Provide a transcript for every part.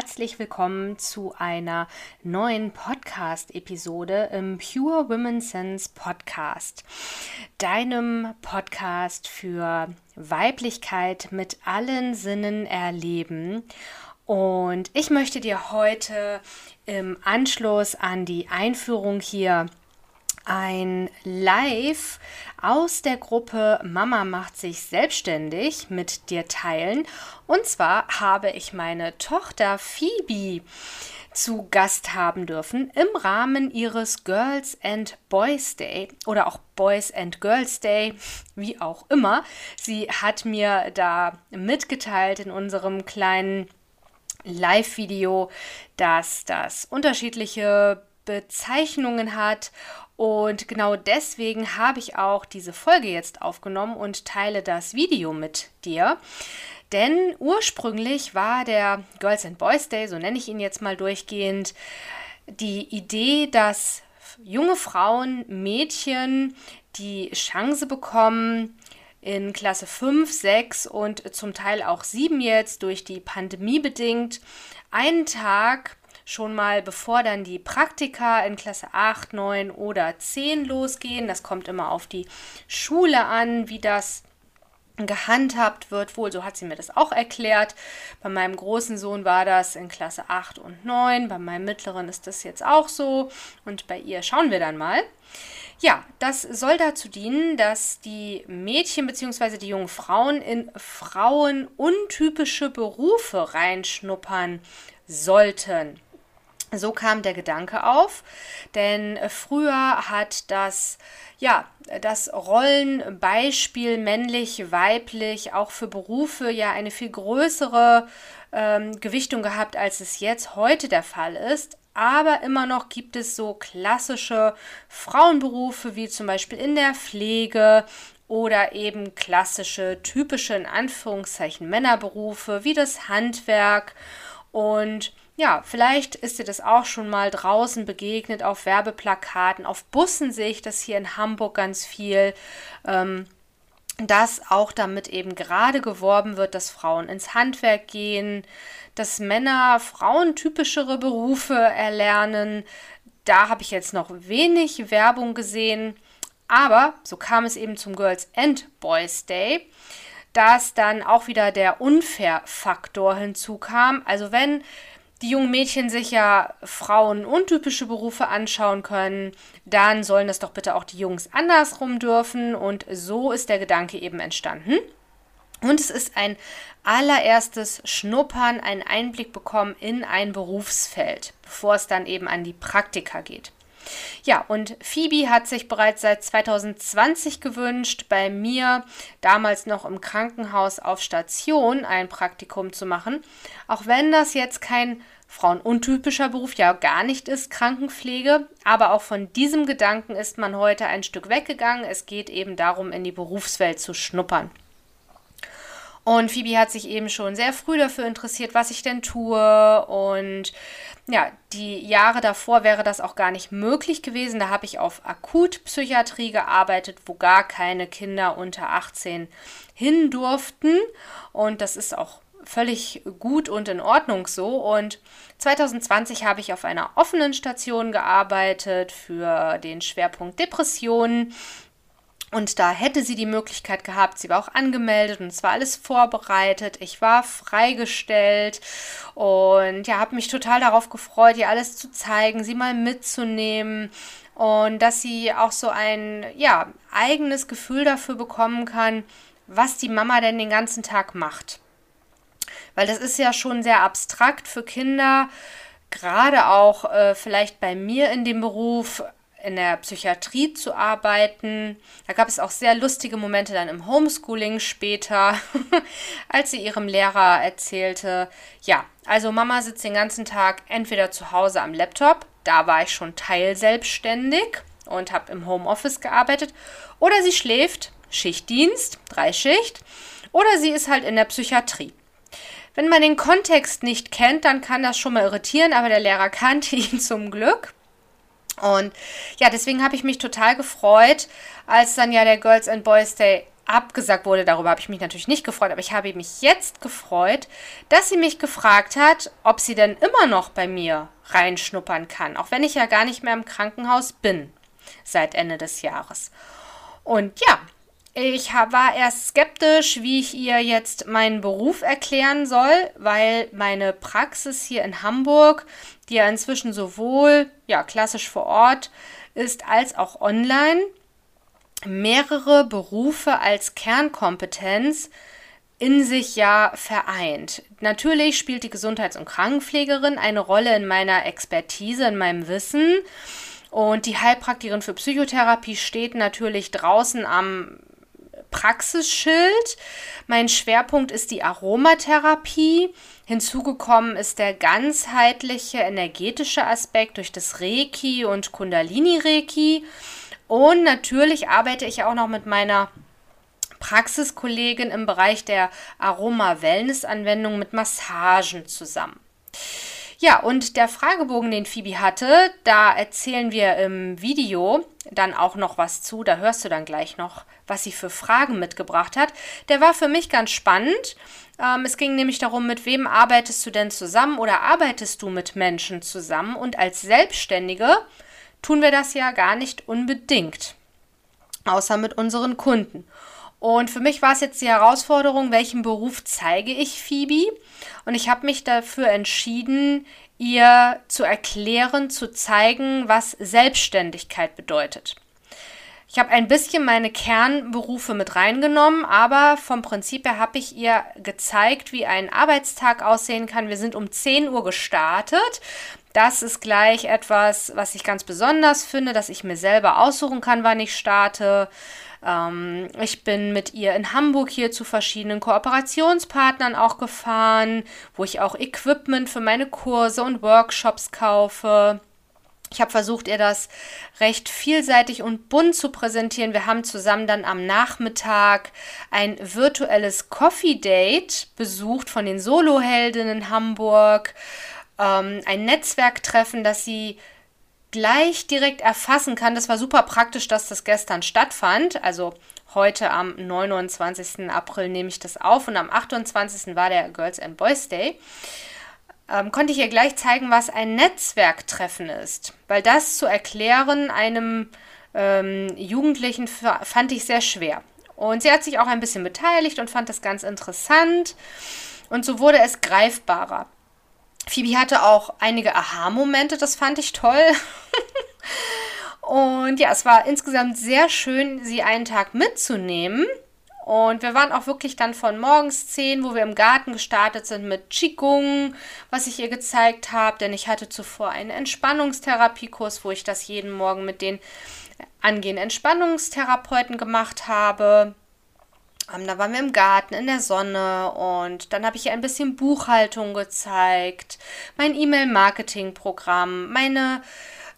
herzlich willkommen zu einer neuen Podcast-Episode im Pure Women Sense Podcast, deinem Podcast für Weiblichkeit mit allen Sinnen erleben. Und ich möchte dir heute im Anschluss an die Einführung hier ein Live aus der Gruppe Mama macht sich selbstständig mit dir teilen. Und zwar habe ich meine Tochter Phoebe zu Gast haben dürfen im Rahmen ihres Girls and Boys Day oder auch Boys and Girls Day, wie auch immer. Sie hat mir da mitgeteilt in unserem kleinen Live-Video, dass das unterschiedliche Bezeichnungen hat und genau deswegen habe ich auch diese Folge jetzt aufgenommen und teile das Video mit dir. Denn ursprünglich war der Girls and Boys Day, so nenne ich ihn jetzt mal durchgehend, die Idee, dass junge Frauen, Mädchen die Chance bekommen, in Klasse 5, 6 und zum Teil auch 7 jetzt durch die Pandemie bedingt, einen Tag schon mal, bevor dann die Praktika in Klasse 8, 9 oder 10 losgehen. Das kommt immer auf die Schule an, wie das gehandhabt wird. Wohl, so hat sie mir das auch erklärt. Bei meinem großen Sohn war das in Klasse 8 und 9. Bei meinem mittleren ist das jetzt auch so. Und bei ihr schauen wir dann mal. Ja, das soll dazu dienen, dass die Mädchen bzw. die jungen Frauen in frauenuntypische Berufe reinschnuppern sollten. So kam der Gedanke auf, denn früher hat das ja, das Rollenbeispiel männlich, weiblich auch für Berufe ja eine viel größere ähm, Gewichtung gehabt, als es jetzt heute der Fall ist. Aber immer noch gibt es so klassische Frauenberufe wie zum Beispiel in der Pflege oder eben klassische, typische in Anführungszeichen Männerberufe wie das Handwerk und ja, vielleicht ist dir das auch schon mal draußen begegnet, auf Werbeplakaten, auf Bussen sehe ich das hier in Hamburg ganz viel. Ähm, dass auch damit eben gerade geworben wird, dass Frauen ins Handwerk gehen, dass Männer frauentypischere Berufe erlernen. Da habe ich jetzt noch wenig Werbung gesehen, aber so kam es eben zum Girls and Boys Day, dass dann auch wieder der Unfair-Faktor hinzukam. Also wenn die jungen Mädchen sich ja Frauen untypische Berufe anschauen können, dann sollen das doch bitte auch die Jungs andersrum dürfen. Und so ist der Gedanke eben entstanden. Und es ist ein allererstes Schnuppern, einen Einblick bekommen in ein Berufsfeld, bevor es dann eben an die Praktika geht. Ja, und Phoebe hat sich bereits seit 2020 gewünscht, bei mir damals noch im Krankenhaus auf Station ein Praktikum zu machen. Auch wenn das jetzt kein frauenuntypischer Beruf ja gar nicht ist, Krankenpflege. Aber auch von diesem Gedanken ist man heute ein Stück weggegangen. Es geht eben darum, in die Berufswelt zu schnuppern. Und Phoebe hat sich eben schon sehr früh dafür interessiert, was ich denn tue. Und ja, die Jahre davor wäre das auch gar nicht möglich gewesen. Da habe ich auf Akutpsychiatrie gearbeitet, wo gar keine Kinder unter 18 hin durften. Und das ist auch völlig gut und in Ordnung so. Und 2020 habe ich auf einer offenen Station gearbeitet für den Schwerpunkt Depressionen. Und da hätte sie die Möglichkeit gehabt, sie war auch angemeldet und es war alles vorbereitet. Ich war freigestellt und ja, habe mich total darauf gefreut, ihr alles zu zeigen, sie mal mitzunehmen und dass sie auch so ein ja, eigenes Gefühl dafür bekommen kann, was die Mama denn den ganzen Tag macht. Weil das ist ja schon sehr abstrakt für Kinder, gerade auch äh, vielleicht bei mir in dem Beruf in der Psychiatrie zu arbeiten. Da gab es auch sehr lustige Momente dann im Homeschooling später, als sie ihrem Lehrer erzählte, ja, also Mama sitzt den ganzen Tag entweder zu Hause am Laptop, da war ich schon teilselbstständig und habe im Homeoffice gearbeitet, oder sie schläft, Schichtdienst, Dreischicht, oder sie ist halt in der Psychiatrie. Wenn man den Kontext nicht kennt, dann kann das schon mal irritieren, aber der Lehrer kannte ihn zum Glück. Und ja, deswegen habe ich mich total gefreut, als dann ja der Girls and Boys Day abgesagt wurde, darüber habe ich mich natürlich nicht gefreut, aber ich habe mich jetzt gefreut, dass sie mich gefragt hat, ob sie denn immer noch bei mir reinschnuppern kann, auch wenn ich ja gar nicht mehr im Krankenhaus bin seit Ende des Jahres. Und ja, ich war erst skeptisch, wie ich ihr jetzt meinen Beruf erklären soll, weil meine Praxis hier in Hamburg, die ja inzwischen sowohl ja klassisch vor Ort ist als auch online, mehrere Berufe als Kernkompetenz in sich ja vereint. Natürlich spielt die Gesundheits- und Krankenpflegerin eine Rolle in meiner Expertise, in meinem Wissen. Und die Heilpraktikerin für Psychotherapie steht natürlich draußen am Praxisschild. Mein Schwerpunkt ist die Aromatherapie. Hinzugekommen ist der ganzheitliche energetische Aspekt durch das Reiki und Kundalini Reiki. Und natürlich arbeite ich auch noch mit meiner Praxiskollegin im Bereich der Aroma-Wellness-Anwendung mit Massagen zusammen. Ja, und der Fragebogen, den Phoebe hatte, da erzählen wir im Video dann auch noch was zu. Da hörst du dann gleich noch, was sie für Fragen mitgebracht hat. Der war für mich ganz spannend. Ähm, es ging nämlich darum, mit wem arbeitest du denn zusammen oder arbeitest du mit Menschen zusammen? Und als Selbstständige tun wir das ja gar nicht unbedingt, außer mit unseren Kunden. Und für mich war es jetzt die Herausforderung, welchen Beruf zeige ich Phoebe? Und ich habe mich dafür entschieden, ihr zu erklären, zu zeigen, was Selbstständigkeit bedeutet. Ich habe ein bisschen meine Kernberufe mit reingenommen, aber vom Prinzip her habe ich ihr gezeigt, wie ein Arbeitstag aussehen kann. Wir sind um 10 Uhr gestartet. Das ist gleich etwas, was ich ganz besonders finde, dass ich mir selber aussuchen kann, wann ich starte. Ähm, ich bin mit ihr in Hamburg hier zu verschiedenen Kooperationspartnern auch gefahren, wo ich auch Equipment für meine Kurse und Workshops kaufe. Ich habe versucht, ihr das recht vielseitig und bunt zu präsentieren. Wir haben zusammen dann am Nachmittag ein virtuelles Coffee Date besucht von den Soloheldinnen in Hamburg ähm, ein Netzwerktreffen, das sie gleich direkt erfassen kann. Das war super praktisch, dass das gestern stattfand. Also heute am 29. April nehme ich das auf und am 28. war der Girls and Boys Day. Ähm, konnte ich ihr gleich zeigen, was ein Netzwerktreffen ist. Weil das zu erklären einem ähm, Jugendlichen fand ich sehr schwer. Und sie hat sich auch ein bisschen beteiligt und fand das ganz interessant. Und so wurde es greifbarer. Phoebe hatte auch einige Aha-Momente, das fand ich toll. und ja, es war insgesamt sehr schön, sie einen Tag mitzunehmen. Und wir waren auch wirklich dann von morgens 10, wo wir im Garten gestartet sind mit Qigong, was ich ihr gezeigt habe, denn ich hatte zuvor einen Entspannungstherapiekurs, wo ich das jeden Morgen mit den angehenden Entspannungstherapeuten gemacht habe. Ähm, da waren wir im Garten, in der Sonne und dann habe ich ihr ein bisschen Buchhaltung gezeigt, mein E-Mail-Marketing-Programm, meine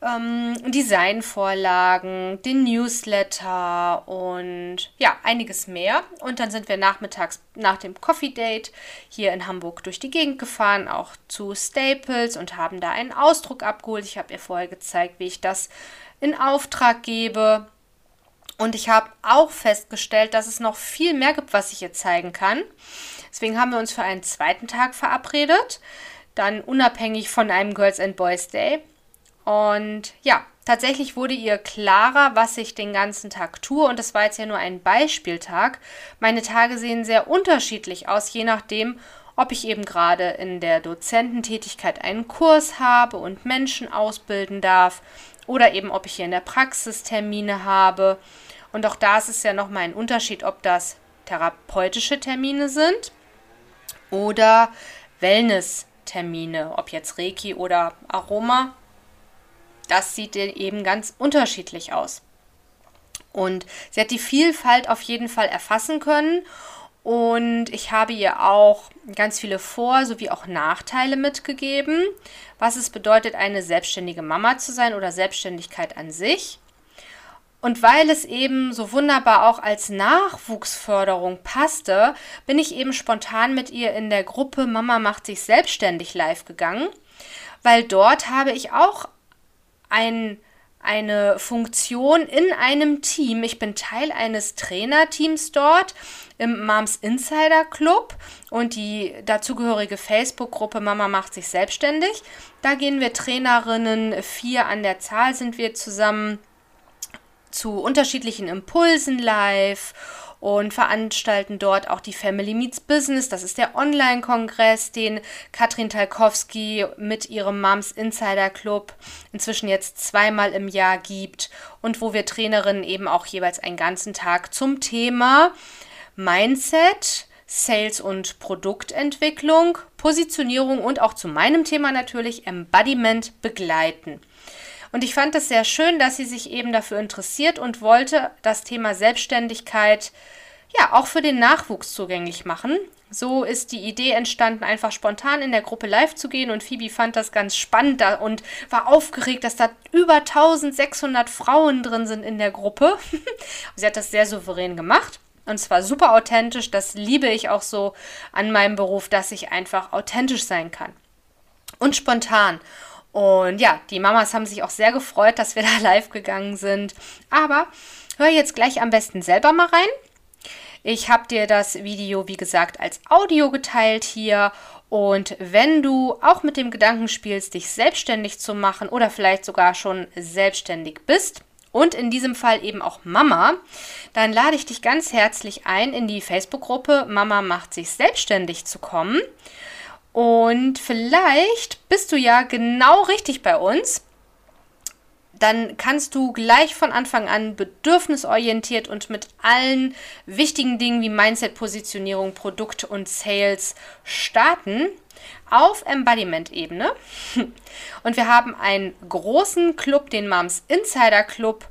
ähm, Designvorlagen, den Newsletter und ja, einiges mehr. Und dann sind wir nachmittags nach dem Coffee Date hier in Hamburg durch die Gegend gefahren, auch zu Staples und haben da einen Ausdruck abgeholt. Ich habe ihr vorher gezeigt, wie ich das in Auftrag gebe. Und ich habe auch festgestellt, dass es noch viel mehr gibt, was ich ihr zeigen kann. Deswegen haben wir uns für einen zweiten Tag verabredet. Dann unabhängig von einem Girls and Boys Day. Und ja, tatsächlich wurde ihr klarer, was ich den ganzen Tag tue. Und das war jetzt ja nur ein Beispieltag. Meine Tage sehen sehr unterschiedlich aus, je nachdem, ob ich eben gerade in der Dozententätigkeit einen Kurs habe und Menschen ausbilden darf oder eben ob ich hier in der Praxis Termine habe und auch da ist es ja nochmal ein Unterschied, ob das therapeutische Termine sind oder Wellness-Termine, ob jetzt Reiki oder Aroma. Das sieht eben ganz unterschiedlich aus. Und sie hat die Vielfalt auf jeden Fall erfassen können. Und ich habe ihr auch ganz viele Vor- sowie auch Nachteile mitgegeben, was es bedeutet, eine selbstständige Mama zu sein oder Selbstständigkeit an sich. Und weil es eben so wunderbar auch als Nachwuchsförderung passte, bin ich eben spontan mit ihr in der Gruppe Mama macht sich selbstständig live gegangen, weil dort habe ich auch ein, eine Funktion in einem Team. Ich bin Teil eines Trainerteams dort im Moms Insider Club und die dazugehörige Facebook-Gruppe Mama macht sich selbstständig. Da gehen wir Trainerinnen, vier an der Zahl sind wir zusammen zu unterschiedlichen Impulsen live und veranstalten dort auch die Family Meets Business. Das ist der Online-Kongress, den Katrin Talkowski mit ihrem Moms Insider Club inzwischen jetzt zweimal im Jahr gibt und wo wir Trainerinnen eben auch jeweils einen ganzen Tag zum Thema Mindset, Sales und Produktentwicklung, Positionierung und auch zu meinem Thema natürlich Embodiment begleiten. Und ich fand es sehr schön, dass sie sich eben dafür interessiert und wollte das Thema Selbstständigkeit ja auch für den Nachwuchs zugänglich machen. So ist die Idee entstanden, einfach spontan in der Gruppe live zu gehen und Phoebe fand das ganz spannend und war aufgeregt, dass da über 1600 Frauen drin sind in der Gruppe. sie hat das sehr souverän gemacht. Und zwar super authentisch. Das liebe ich auch so an meinem Beruf, dass ich einfach authentisch sein kann. Und spontan. Und ja, die Mamas haben sich auch sehr gefreut, dass wir da live gegangen sind. Aber hör jetzt gleich am besten selber mal rein. Ich habe dir das Video, wie gesagt, als Audio geteilt hier. Und wenn du auch mit dem Gedanken spielst, dich selbstständig zu machen oder vielleicht sogar schon selbstständig bist und in diesem Fall eben auch Mama, dann lade ich dich ganz herzlich ein, in die Facebook-Gruppe Mama macht sich selbstständig zu kommen. Und vielleicht bist du ja genau richtig bei uns. Dann kannst du gleich von Anfang an bedürfnisorientiert und mit allen wichtigen Dingen wie Mindset, Positionierung, Produkt und Sales starten auf Embodiment-Ebene. Und wir haben einen großen Club, den Moms Insider Club,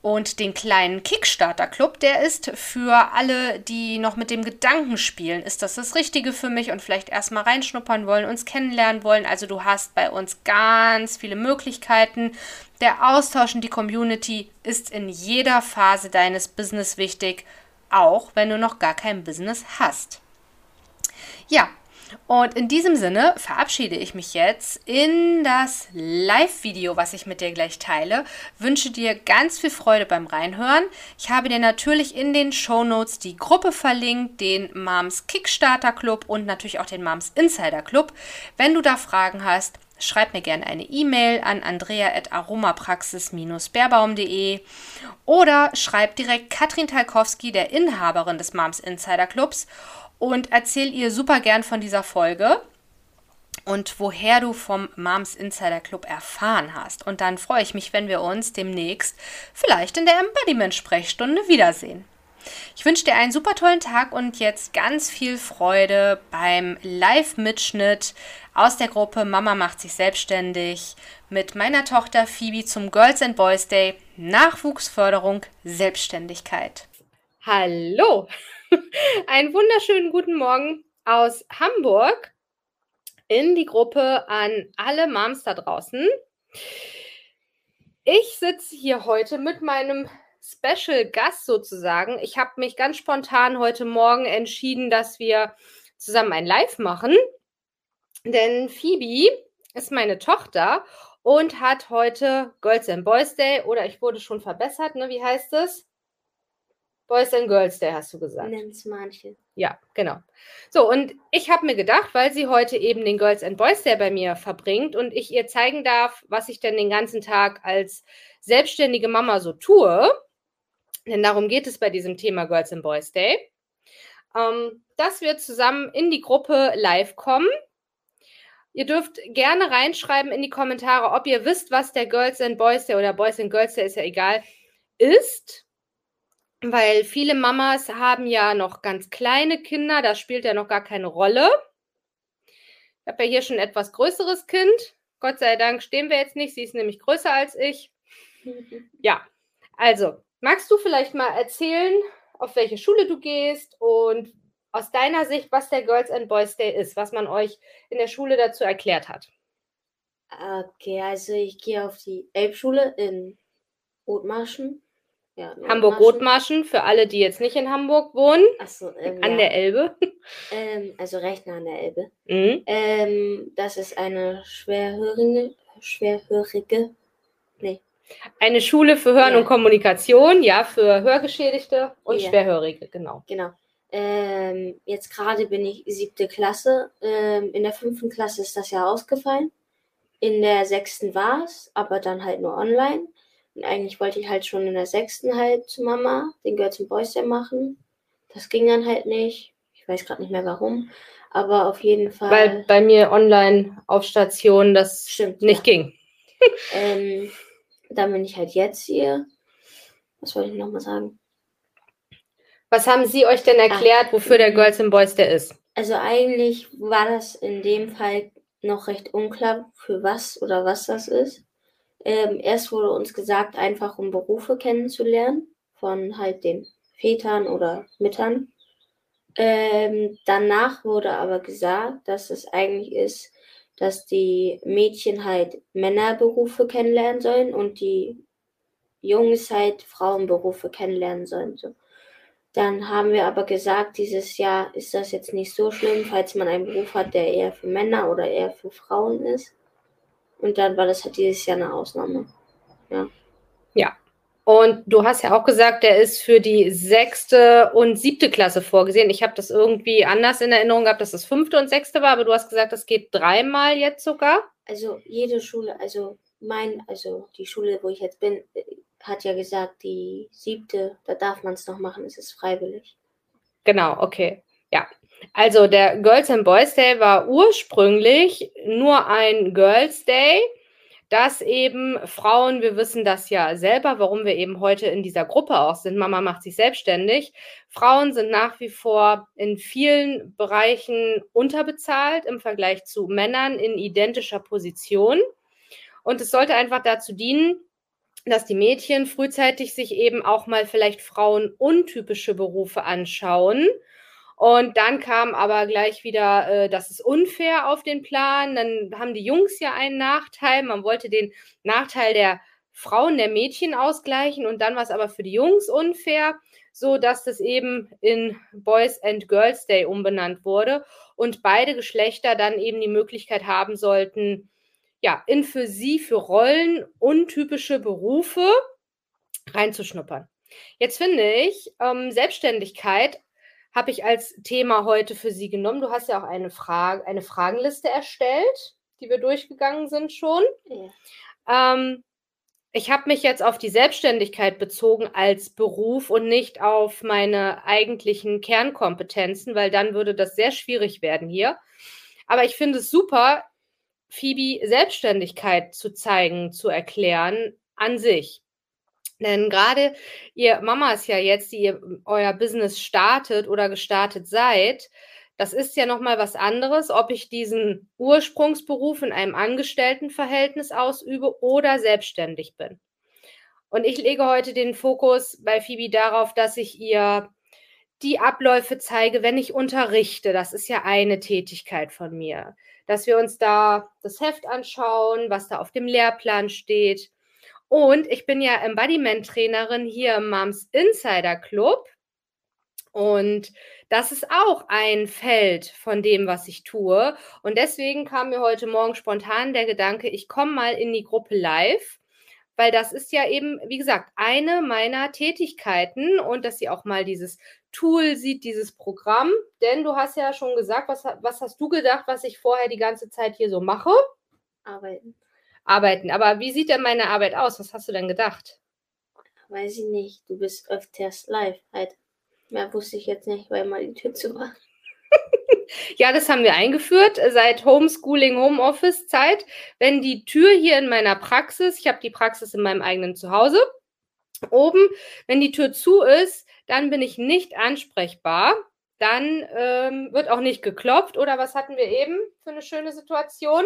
und den kleinen Kickstarter Club, der ist für alle, die noch mit dem Gedanken spielen, ist das das Richtige für mich und vielleicht erstmal reinschnuppern wollen, uns kennenlernen wollen. Also du hast bei uns ganz viele Möglichkeiten. Der Austausch und die Community ist in jeder Phase deines Business wichtig, auch wenn du noch gar kein Business hast. Ja, und in diesem Sinne verabschiede ich mich jetzt in das Live-Video, was ich mit dir gleich teile. Wünsche dir ganz viel Freude beim Reinhören. Ich habe dir natürlich in den Show Notes die Gruppe verlinkt, den Moms Kickstarter Club und natürlich auch den Moms Insider Club. Wenn du da Fragen hast, schreib mir gerne eine E-Mail an andrea.aromapraxis-beerbaum.de oder schreib direkt Katrin Talkowski, der Inhaberin des Moms Insider Clubs und erzähl ihr super gern von dieser Folge und woher du vom Moms Insider Club erfahren hast. Und dann freue ich mich, wenn wir uns demnächst vielleicht in der Embodiment-Sprechstunde wiedersehen. Ich wünsche dir einen super tollen Tag und jetzt ganz viel Freude beim Live-Mitschnitt aus der Gruppe Mama macht sich selbstständig mit meiner Tochter Phoebe zum Girls and Boys Day Nachwuchsförderung Selbstständigkeit. Hallo! Einen wunderschönen guten Morgen aus Hamburg in die Gruppe an alle Moms da draußen. Ich sitze hier heute mit meinem Special Gast sozusagen. Ich habe mich ganz spontan heute Morgen entschieden, dass wir zusammen ein Live machen. Denn Phoebe ist meine Tochter und hat heute Girls and Boys Day oder ich wurde schon verbessert, ne? Wie heißt es? Boys and Girls Day, hast du gesagt. Nennt's manche. Ja, genau. So, und ich habe mir gedacht, weil sie heute eben den Girls and Boys Day bei mir verbringt und ich ihr zeigen darf, was ich denn den ganzen Tag als selbstständige Mama so tue, denn darum geht es bei diesem Thema Girls and Boys Day, ähm, dass wir zusammen in die Gruppe live kommen. Ihr dürft gerne reinschreiben in die Kommentare, ob ihr wisst, was der Girls and Boys Day oder Boys and Girls Day ist ja egal, ist weil viele Mamas haben ja noch ganz kleine Kinder, das spielt ja noch gar keine Rolle. Ich habe ja hier schon ein etwas größeres Kind. Gott sei Dank stehen wir jetzt nicht, sie ist nämlich größer als ich. Ja, also, magst du vielleicht mal erzählen, auf welche Schule du gehst und aus deiner Sicht, was der Girls and Boys Day ist, was man euch in der Schule dazu erklärt hat? Okay, also ich gehe auf die Elbschule in Othmarschen. Ja, Hamburg-Rotmarschen für alle, die jetzt nicht in Hamburg wohnen. Achso, ähm, an ja. der Elbe. Ähm, also recht nah an der Elbe. Mhm. Ähm, das ist eine schwerhörige, schwerhörige, nee, Eine Schule für Hören Ja. und Kommunikation, ja, für Hörgeschädigte und. Schwerhörige, genau. Genau. Ähm, jetzt gerade bin ich siebte Klasse. Ähm, in der fünften Klasse ist das ja ausgefallen. In der sechsten war es, aber dann halt nur online. Und eigentlich wollte ich halt schon in der sechsten halt zu Mama den Girls and Boys Day machen. Das ging dann halt nicht. Ich weiß gerade nicht mehr warum. Aber auf jeden Fall. Weil bei mir online auf Station das Stimmt, nicht ging. Ähm, dann bin ich halt jetzt hier. Was wollte ich nochmal sagen? Was haben Sie euch denn erklärt, wofür der mhm. Girls and Boys Day ist? Also eigentlich war das in dem Fall noch recht unklar, für was oder was das ist. Ähm, erst wurde uns gesagt, einfach um Berufe kennenzulernen von halt den Vätern oder Müttern. Ähm, danach wurde aber gesagt, dass es eigentlich ist, dass die Mädchen halt Männerberufe kennenlernen sollen und die Jungs halt Frauenberufe kennenlernen sollen. So. Dann haben wir aber gesagt, dieses Jahr ist das jetzt nicht so schlimm, falls man einen Beruf hat, der eher für Männer oder eher für Frauen ist. Und dann war das halt dieses Jahr eine Ausnahme. Und du hast ja auch gesagt, der ist für die sechste und siebte Klasse vorgesehen. Ich habe das irgendwie anders in Erinnerung gehabt, dass das fünfte und sechste war, aber du hast gesagt, das geht dreimal jetzt sogar. Also jede Schule, also mein, also die Schule, wo ich jetzt bin, hat ja gesagt, die siebte, da darf man es noch machen, es ist freiwillig. Genau, okay. Ja. Also der Girls and Boys Day war ursprünglich nur ein Girls Day, dass eben Frauen, wir wissen das ja selber, warum wir eben heute in dieser Gruppe auch sind, Mama macht sich selbstständig. Frauen sind nach wie vor in vielen Bereichen unterbezahlt im Vergleich zu Männern in identischer Position. Und es sollte einfach dazu dienen, dass die Mädchen frühzeitig sich eben auch mal vielleicht frauenuntypische Berufe anschauen. Und dann kam aber gleich wieder, äh, das ist unfair auf den Plan. Dann haben die Jungs ja einen Nachteil. Man wollte den Nachteil der Frauen, der Mädchen ausgleichen. Und dann war es aber für die Jungs unfair, so dass das eben in Boys and Girls Day umbenannt wurde und beide Geschlechter dann eben die Möglichkeit haben sollten, ja, in für sie, für Rollen untypische Berufe reinzuschnuppern. Jetzt finde ich, ähm, Selbstständigkeit habe ich als Thema heute für Sie genommen. Du hast ja auch eine, Frage, eine Fragenliste erstellt, die wir durchgegangen sind schon. Ja. Ähm, ich habe mich jetzt auf die Selbstständigkeit bezogen als Beruf und nicht auf meine eigentlichen Kernkompetenzen, weil dann würde das sehr schwierig werden hier. Aber ich finde es super, Phoebe Selbstständigkeit zu zeigen, zu erklären an sich. Denn gerade ihr Mama ist ja jetzt, die ihr euer Business startet oder gestartet seid, das ist ja nochmal was anderes, ob ich diesen Ursprungsberuf in einem Angestelltenverhältnis ausübe oder selbstständig bin. Und ich lege heute den Fokus bei Phoebe darauf, dass ich ihr die Abläufe zeige, wenn ich unterrichte. Das ist ja eine Tätigkeit von mir. Dass wir uns da das Heft anschauen, was da auf dem Lehrplan steht. Und ich bin ja Embodiment-Trainerin hier im Moms Insider Club. Und das ist auch ein Feld von dem, was ich tue. Und deswegen kam mir heute Morgen spontan der Gedanke, ich komme mal in die Gruppe live, weil das ist ja eben, wie gesagt, eine meiner Tätigkeiten und dass sie auch mal dieses Tool sieht, dieses Programm. Denn du hast ja schon gesagt, was, was hast du gedacht, was ich vorher die ganze Zeit hier so mache? Arbeiten. Arbeiten. Aber wie sieht denn meine Arbeit aus? Was hast du denn gedacht? Weiß ich nicht. Du bist öfters live halt. Mehr wusste ich jetzt nicht, weil mal die Tür zu war. Ja, das haben wir eingeführt seit Homeschooling, Homeoffice-Zeit. Wenn die Tür hier in meiner Praxis, ich habe die Praxis in meinem eigenen Zuhause, oben, wenn die Tür zu ist, dann bin ich nicht ansprechbar. Dann ähm, wird auch nicht geklopft. Oder was hatten wir eben für eine schöne Situation?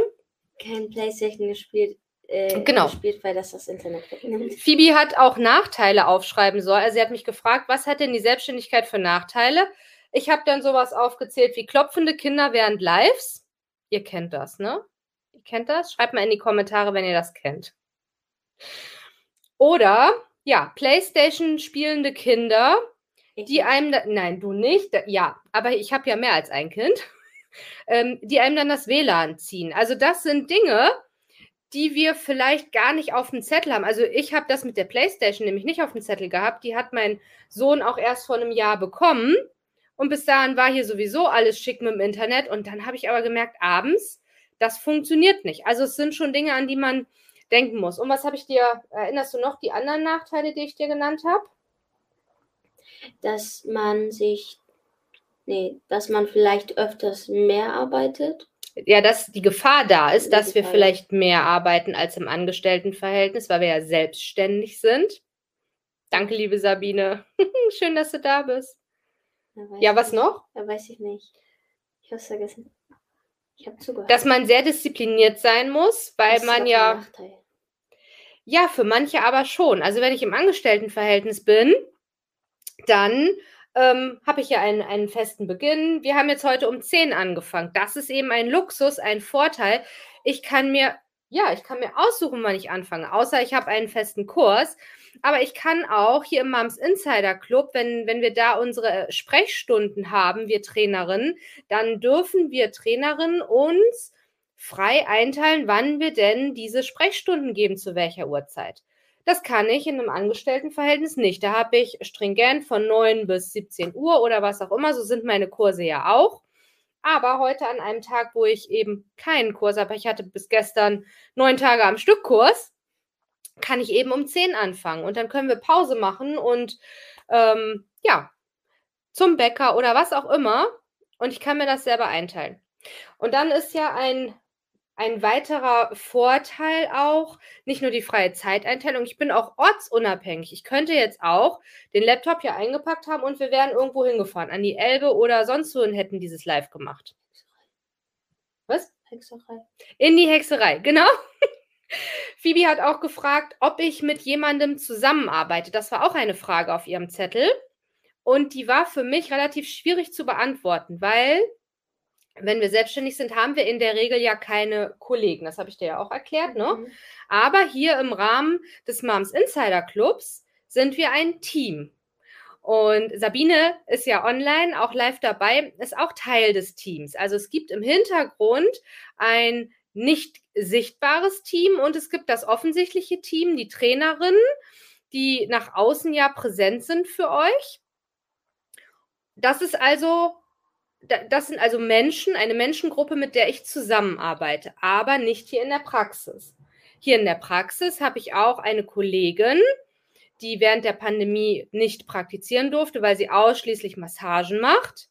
Kein Playstation gespielt, äh, Genau. gespielt, weil das das Internet wegnimmt. Phoebe hat auch Nachteile aufschreiben sollen. Also sie hat mich gefragt, was hat denn die Selbstständigkeit für Nachteile? Ich habe dann sowas aufgezählt wie klopfende Kinder während Lives. Ihr kennt das, ne? Ihr kennt das? Schreibt mal in die Kommentare, wenn ihr das kennt. Oder, ja, Playstation spielende Kinder, die einem, da, nein, du nicht, da, ja, aber ich habe ja mehr als ein Kind, ähm, die einem dann das WLAN ziehen. Also das sind Dinge, die wir vielleicht gar nicht auf dem Zettel haben. Also ich habe das mit der Playstation nämlich nicht auf dem Zettel gehabt. Die hat mein Sohn auch erst vor einem Jahr bekommen. Und bis dahin war hier sowieso alles schick mit dem Internet. Und dann habe ich aber gemerkt, abends, das funktioniert nicht. Also es sind schon Dinge, an die man denken muss. Und was habe ich dir, erinnerst du noch die anderen Nachteile, die ich dir genannt habe? Dass man sich, nee, dass man vielleicht öfters mehr arbeitet. Ja, dass die Gefahr da ist, dass wir vielleicht mehr arbeiten als im Angestelltenverhältnis, weil wir ja selbstständig sind. Danke, liebe Sabine. Schön, dass du da bist. Ja, weiß Ja, was nicht. noch? Ja, weiß ich nicht. Ich hab's vergessen. Ich habe zugehört. Dass man sehr diszipliniert sein muss, weil man ja Nachteil. Ja, für manche aber schon. Also wenn ich im Angestelltenverhältnis bin, dann ähm, habe ich ja einen, einen festen Beginn. Wir haben jetzt heute um 10 angefangen. Das ist eben ein Luxus, ein Vorteil. Ich kann mir, ja, ich kann mir aussuchen, wann ich anfange, außer ich habe einen festen Kurs. Aber ich kann auch hier im Moms Insider Club, wenn, wenn wir da unsere Sprechstunden haben, wir Trainerinnen, dann dürfen wir Trainerinnen uns frei einteilen, wann wir denn diese Sprechstunden geben, zu welcher Uhrzeit. Das kann ich in einem Angestelltenverhältnis nicht. Da habe ich stringent von 9 bis 17 Uhr oder was auch immer. So sind meine Kurse ja auch. Aber heute an einem Tag, wo ich eben keinen Kurs habe, ich hatte bis gestern neun Tage am Stück Kurs, kann ich eben um 10 anfangen. Und dann können wir Pause machen und ähm, ja, zum Bäcker oder was auch immer. Und ich kann mir das selber einteilen. Und dann ist ja ein ein weiterer Vorteil auch, nicht nur die freie Zeiteinteilung, ich bin auch ortsunabhängig. Ich könnte jetzt auch den Laptop hier eingepackt haben und wir wären irgendwo hingefahren, an die Elbe oder sonst wo und hätten dieses Live gemacht. Was? Hexerei. In die Hexerei, genau. Phoebe hat auch gefragt, ob ich mit jemandem zusammenarbeite. Das war auch eine Frage auf ihrem Zettel. Und die war für mich relativ schwierig zu beantworten, weil wenn wir selbstständig sind, haben wir in der Regel ja keine Kollegen. Das habe ich dir ja auch erklärt, ne? Mhm. Aber hier im Rahmen des Moms Insider Clubs sind wir ein Team. Und Sabine ist ja online, auch live dabei, ist auch Teil des Teams. Also es gibt im Hintergrund ein nicht sichtbares Team und es gibt das offensichtliche Team, die Trainerinnen, die nach außen ja präsent sind für euch. Das ist also das sind also Menschen, eine Menschengruppe, mit der ich zusammenarbeite, aber nicht hier in der Praxis. Hier in der Praxis habe ich auch eine Kollegin, die während der Pandemie nicht praktizieren durfte, weil sie ausschließlich Massagen macht.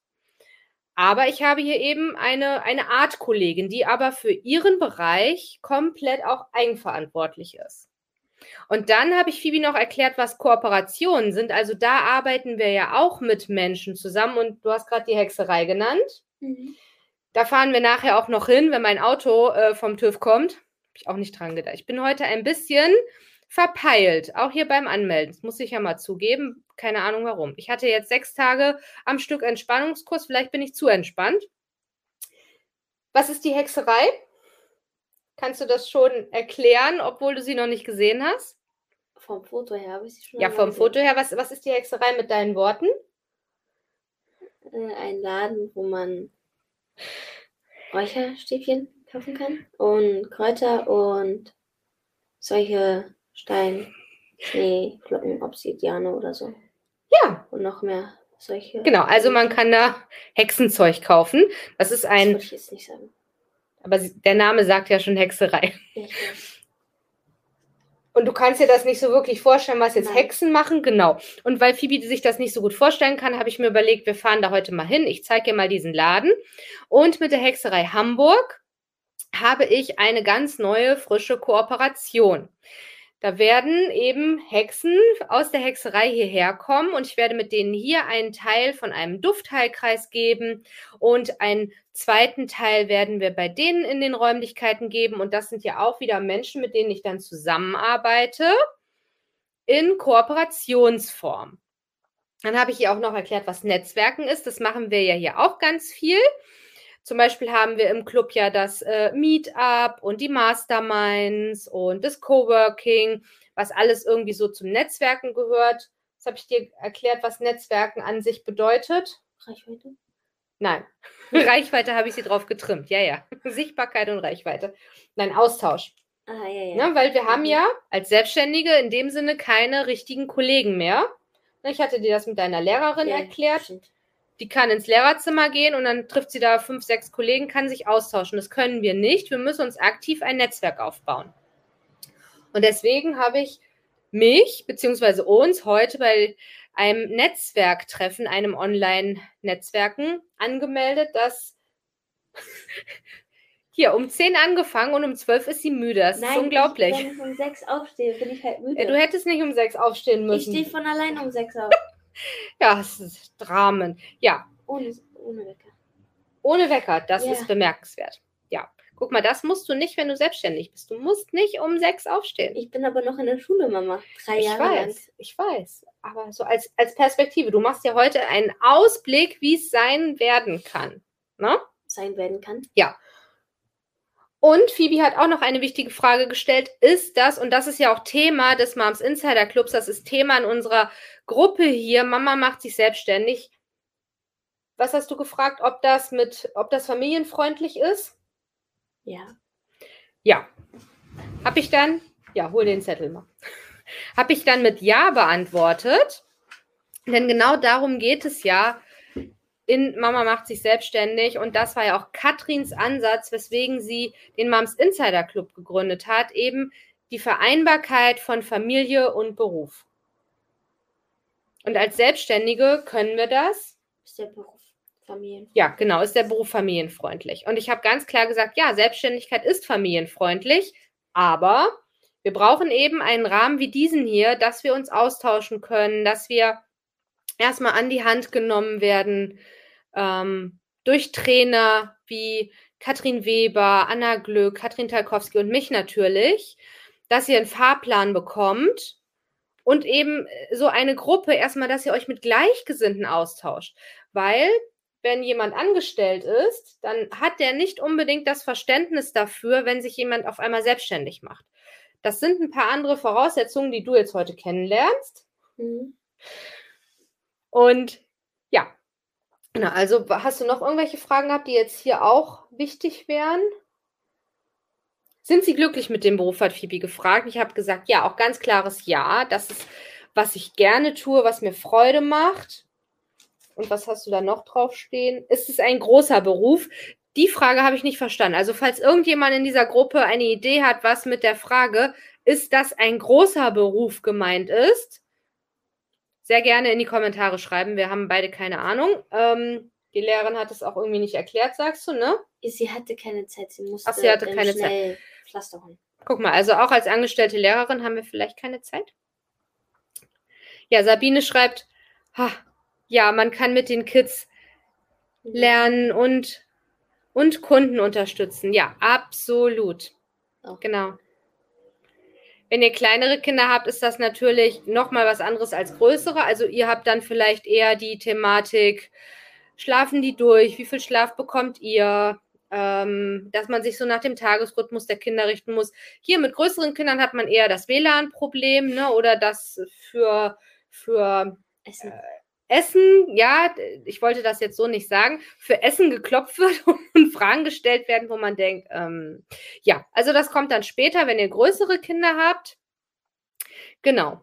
Aber ich habe hier eben eine, eine Art Kollegin, die aber für ihren Bereich komplett auch eigenverantwortlich ist. Und dann habe ich Phoebe noch erklärt, was Kooperationen sind. Also da arbeiten wir ja auch mit Menschen zusammen. Und du hast gerade die Hexerei genannt. Mhm. Da fahren wir nachher auch noch hin, wenn mein Auto äh, vom TÜV kommt. Habe ich auch nicht dran gedacht. Ich bin heute ein bisschen verpeilt, auch hier beim Anmelden. Das muss ich ja mal zugeben. Keine Ahnung warum. Ich hatte jetzt sechs Tage am Stück Entspannungskurs. Vielleicht bin ich zu entspannt. Was ist die Hexerei? Kannst du das schon erklären, obwohl du sie noch nicht gesehen hast? Vom Foto her habe ich sie schon Ja, vom gesehen. Foto her. Was, was ist die Hexerei mit deinen Worten? Äh, ein Laden, wo man Räucherstäbchen kaufen kann und Kräuter und solche Stein, Schnee, Glocken, Obsidiane oder so. Ja, Und noch mehr solche. genau. Also man kann da Hexenzeug kaufen. Das ist Das ein, würde ich jetzt nicht sagen. Aber der Name sagt ja schon Hexerei. Und du kannst dir das nicht so wirklich vorstellen, was jetzt Nein. Hexen machen, genau. Und weil Phoebe sich das nicht so gut vorstellen kann, habe ich mir überlegt, wir fahren da heute mal hin. Ich zeige dir mal diesen Laden. Und mit der Hexerei Hamburg habe ich eine ganz neue, frische Kooperation. Da werden eben Hexen aus der Hexerei hierher kommen und ich werde mit denen hier einen Teil von einem Duftheilkreis geben und einen zweiten Teil werden wir bei denen in den Räumlichkeiten geben und das sind ja auch wieder Menschen, mit denen ich dann zusammenarbeite in Kooperationsform. Dann habe ich hier auch noch erklärt, was Netzwerken ist. Das machen wir ja hier auch ganz viel. Zum Beispiel haben wir im Club ja das äh, Meetup und die Masterminds und das Coworking, was alles irgendwie so zum Netzwerken gehört. Jetzt habe ich dir erklärt, was Netzwerken an sich bedeutet. Reichweite? Nein, Reichweite habe ich sie drauf getrimmt. Ja, ja. Sichtbarkeit und Reichweite. Nein, Austausch. Ah, ja, ja. Ne? Weil wir haben Mhm. ja als Selbstständige in dem Sinne keine richtigen Kollegen mehr. Ich hatte dir das mit deiner Lehrerin Ja, erklärt. stimmt. Die kann ins Lehrerzimmer gehen und dann trifft sie da fünf, sechs Kollegen, kann sich austauschen. Das können wir nicht. Wir müssen uns aktiv ein Netzwerk aufbauen. Und deswegen habe ich mich bzw. uns heute bei einem Netzwerktreffen, einem Online-Netzwerken angemeldet, das hier um 10 angefangen und um 12 ist sie müde. Das ist unglaublich. Ich, wenn ich um sechs aufstehe, bin ich halt müde. Ja, du hättest nicht um 6 aufstehen ich müssen. stehe von allein um sechs auf. Ja, das ist Dramen. Ja, Ohne, ohne Wecker. ohne Wecker, das Ja. ist bemerkenswert. Ja, guck mal, das musst du nicht, wenn du selbstständig bist. Du musst nicht um 6 aufstehen. Ich bin aber noch in der Schule, Mama. Drei Ich Jahre lang. weiß, ich weiß. Aber so als, als Perspektive, du machst ja heute einen Ausblick, wie es sein werden kann. Ne? sein werden kann. Und Phoebe hat auch noch eine wichtige Frage gestellt. Ist das, und das ist ja auch Thema des Moms Insider Clubs, das ist Thema in unserer Gruppe hier, Mama macht sich selbstständig. Was hast du gefragt, ob das mit, ob das familienfreundlich ist? Ja. Ja. Habe ich dann, ja, hol den Zettel mal. Habe ich dann mit Ja beantwortet. Denn genau darum geht es ja in Mama macht sich selbstständig. Und das war ja auch Katrins Ansatz, weswegen sie den Moms Insider Club gegründet hat. Eben die Vereinbarkeit von Familie und Beruf. Und als Selbstständige können wir das Ist der Beruf Familien. ja, genau, ist der Beruf familienfreundlich. Und ich habe ganz klar gesagt, ja, Selbstständigkeit ist familienfreundlich, aber wir brauchen eben einen Rahmen wie diesen hier, dass wir uns austauschen können, dass wir erstmal an die Hand genommen werden ähm, durch Trainer wie Katrin Weber, Anna Glück, Katrin Talkowski und mich natürlich, dass ihr einen Fahrplan bekommt und eben so eine Gruppe erstmal, dass ihr euch mit Gleichgesinnten austauscht. Weil wenn jemand angestellt ist, dann hat der nicht unbedingt das Verständnis dafür, wenn sich jemand auf einmal selbstständig macht. Das sind ein paar andere Voraussetzungen, die du jetzt heute kennenlernst. Mhm. Und ja, also hast du noch irgendwelche Fragen gehabt, die jetzt hier auch wichtig wären? Sind Sie glücklich mit dem Beruf, hat Phoebe gefragt. Ich habe gesagt, ja, auch ganz klares Ja. Das ist, was ich gerne tue, was mir Freude macht. Und was hast du da noch draufstehen? Ist es ein großer Beruf? Die Frage habe ich nicht verstanden. Also, falls irgendjemand in dieser Gruppe eine Idee hat, was mit der Frage, ist das ein großer Beruf gemeint ist, sehr gerne in die Kommentare schreiben. Wir haben beide keine Ahnung. Ähm, die Lehrerin hat es auch irgendwie nicht erklärt, sagst du, ne? Sie hatte keine Zeit, sie musste Ach, sie hatte keine schnell Pflaster holen. Guck mal, also auch als angestellte Lehrerin haben wir vielleicht keine Zeit. Ja, Sabine schreibt, ha, ja, man kann mit den Kids lernen und, und Kunden unterstützen. Ja, absolut. Auch. Genau. Wenn ihr kleinere Kinder habt, ist das natürlich nochmal was anderes als größere. Also ihr habt dann vielleicht eher die Thematik, schlafen die durch? Wie viel Schlaf bekommt ihr? Ähm, dass man sich so nach dem Tagesrhythmus der Kinder richten muss. Hier mit größeren Kindern hat man eher das WLAN-Problem, ne? Oder das für, für Essen. Essen, ja, ich wollte das jetzt so nicht sagen, für Essen geklopft wird und Fragen gestellt werden, wo man denkt, ähm, ja, also das kommt dann später, wenn ihr größere Kinder habt. Genau.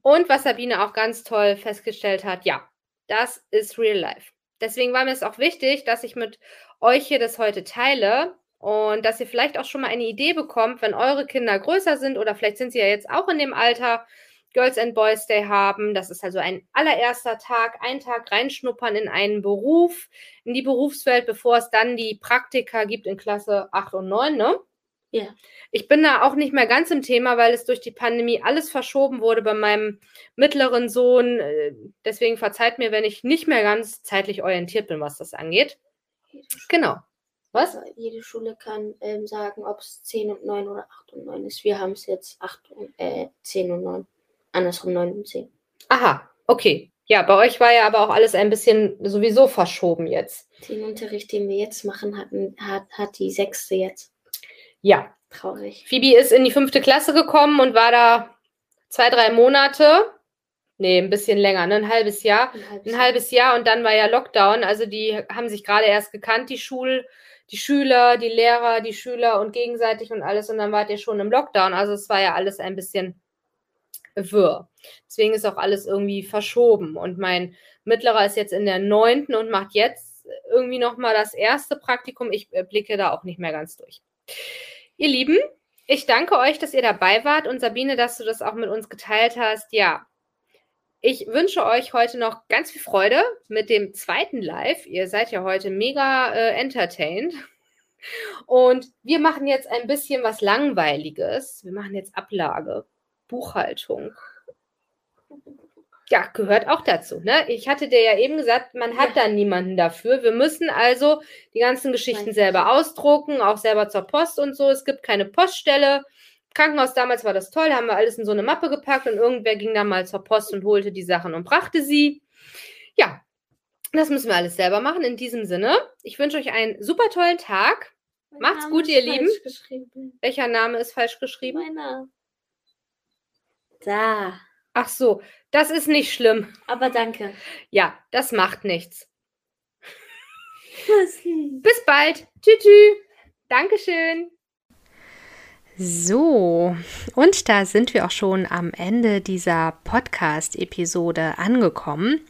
Und was Sabine auch ganz toll festgestellt hat, ja, das ist Real Life. Deswegen war mir es auch wichtig, dass ich mit euch hier das heute teile und dass ihr vielleicht auch schon mal eine Idee bekommt, wenn eure Kinder größer sind oder vielleicht sind sie ja jetzt auch in dem Alter, Girls and Boys Day haben. Das ist also ein allererster Tag, ein Tag reinschnuppern in einen Beruf, in die Berufswelt, bevor es dann die Praktika gibt in Klasse 8 und 9, ne? Ja. Ich bin da auch nicht mehr ganz im Thema, weil es durch die Pandemie alles verschoben wurde bei meinem mittleren Sohn. Äh, Deswegen verzeiht mir, wenn ich nicht mehr ganz zeitlich orientiert bin, was das angeht. Genau. Was? Also jede Schule kann ähm, sagen, ob es 10 und 9 oder 8 und 9 ist. Wir haben es jetzt 8 und, äh, 10 und 9. Andersrum 9 und 10. Aha, okay. Ja, bei euch war ja aber auch alles ein bisschen sowieso verschoben jetzt. Den Unterricht, den wir jetzt machen, hatten, hat, hat die sechste jetzt. Ja, Traurig. Phoebe ist in die fünfte Klasse gekommen und war da zwei, drei Monate. Nee, ein bisschen länger, ne? ein halbes Jahr. Ein halbes Ein Jahr. halbes Jahr und dann war ja Lockdown. Also die haben sich gerade erst gekannt, die Schul, die Schüler, die Lehrer, die Schüler und gegenseitig und alles. Und dann wart ihr schon im Lockdown. Also es war ja alles ein bisschen wirr. Deswegen ist auch alles irgendwie verschoben. Und mein Mittlerer ist jetzt in der neunten und macht jetzt irgendwie nochmal das erste Praktikum. Ich äh, blicke da auch nicht mehr ganz durch. Ihr Lieben, ich danke euch, dass ihr dabei wart und Sabine, dass du das auch mit uns geteilt hast. Ja, ich wünsche euch heute noch ganz viel Freude mit dem zweiten Live. Ihr seid ja heute mega äh, entertained. Und wir machen jetzt ein bisschen was Langweiliges. Wir machen jetzt Ablage, Buchhaltung. Ja, gehört auch dazu. Ne? Ich hatte dir ja eben gesagt, man hat ja. da niemanden dafür. Wir müssen also die ganzen Geschichten selber ausdrucken, auch selber zur Post und so. Es gibt keine Poststelle. Krankenhaus damals war das toll, haben wir alles in so eine Mappe gepackt und irgendwer ging dann mal zur Post und holte die Sachen und brachte sie. Ja, das müssen wir alles selber machen. In diesem Sinne, ich wünsche euch einen super tollen Tag. Mein Macht's Name gut, ihr Lieben. Welcher Name ist falsch geschrieben? Meiner. Da. Ach so, das ist nicht schlimm. Aber danke. Ja, das macht nichts. Bis bald. Tschüss. Dankeschön. So, und da sind wir auch schon am Ende dieser Podcast-Episode angekommen.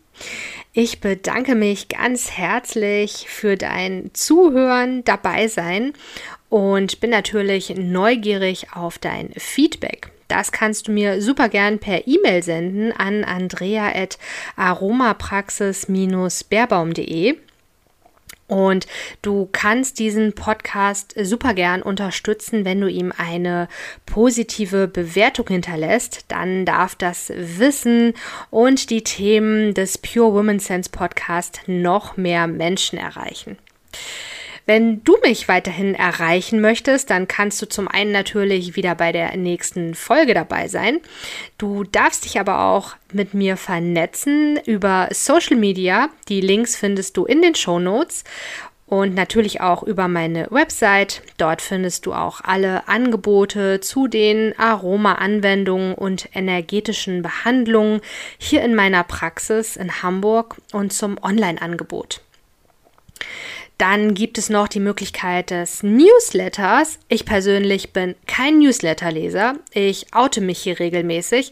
Ich bedanke mich ganz herzlich für dein Zuhören, dabei sein und bin natürlich neugierig auf dein Feedback. Das kannst du mir super gern per E-Mail senden an andrea.aromapraxis-beerbaum.de. Und du kannst diesen Podcast super gern unterstützen, wenn du ihm eine positive Bewertung hinterlässt. Dann darf das Wissen und die Themen des Pure Women Sense Podcast noch mehr Menschen erreichen. Wenn du mich weiterhin erreichen möchtest, dann kannst du zum einen natürlich wieder bei der nächsten Folge dabei sein. Du darfst dich aber auch mit mir vernetzen über Social Media. Die Links findest du in den Show Notes und natürlich auch über meine Website. Dort findest du auch alle Angebote zu den Aroma-Anwendungen und energetischen Behandlungen hier in meiner Praxis in Hamburg und zum Online-Angebot. Dann gibt es noch die Möglichkeit des Newsletters. Ich persönlich bin kein Newsletterleser. Ich oute mich hier regelmäßig.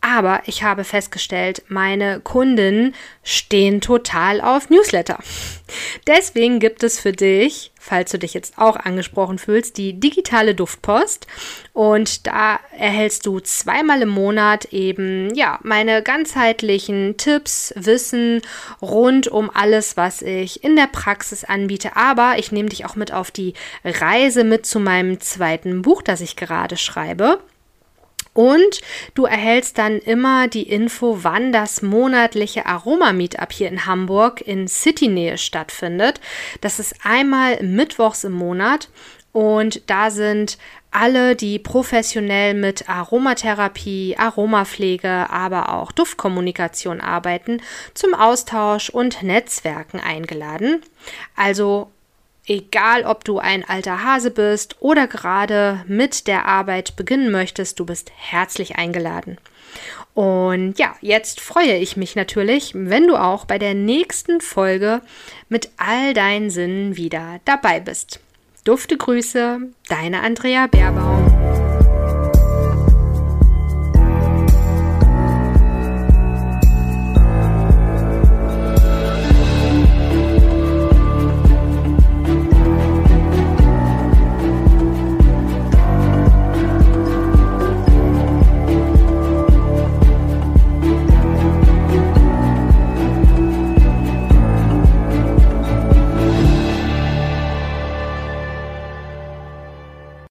Aber ich habe festgestellt, meine Kunden stehen total auf Newsletter. Deswegen gibt es für dich, falls du dich jetzt auch angesprochen fühlst, die digitale Duftpost. Und da erhältst du zweimal im Monat eben, ja, meine ganzheitlichen Tipps, Wissen rund um alles, was ich in der Praxis anbiete. Aber ich nehme dich auch mit auf die Reise mit zu meinem zweiten Buch, das ich gerade schreibe. Und du erhältst dann immer die Info, wann das monatliche Aroma-Meetup hier in Hamburg in City-Nähe stattfindet. Das ist einmal mittwochs im Monat und da sind alle, die professionell mit Aromatherapie, Aromapflege, aber auch Duftkommunikation arbeiten, zum Austausch und Netzwerken eingeladen. Also Egal, ob du ein alter Hase bist oder gerade mit der Arbeit beginnen möchtest, du bist herzlich eingeladen. Und ja, jetzt freue ich mich natürlich, wenn du auch bei der nächsten Folge mit all deinen Sinnen wieder dabei bist. Dufte Grüße, deine Andrea Baerbaum.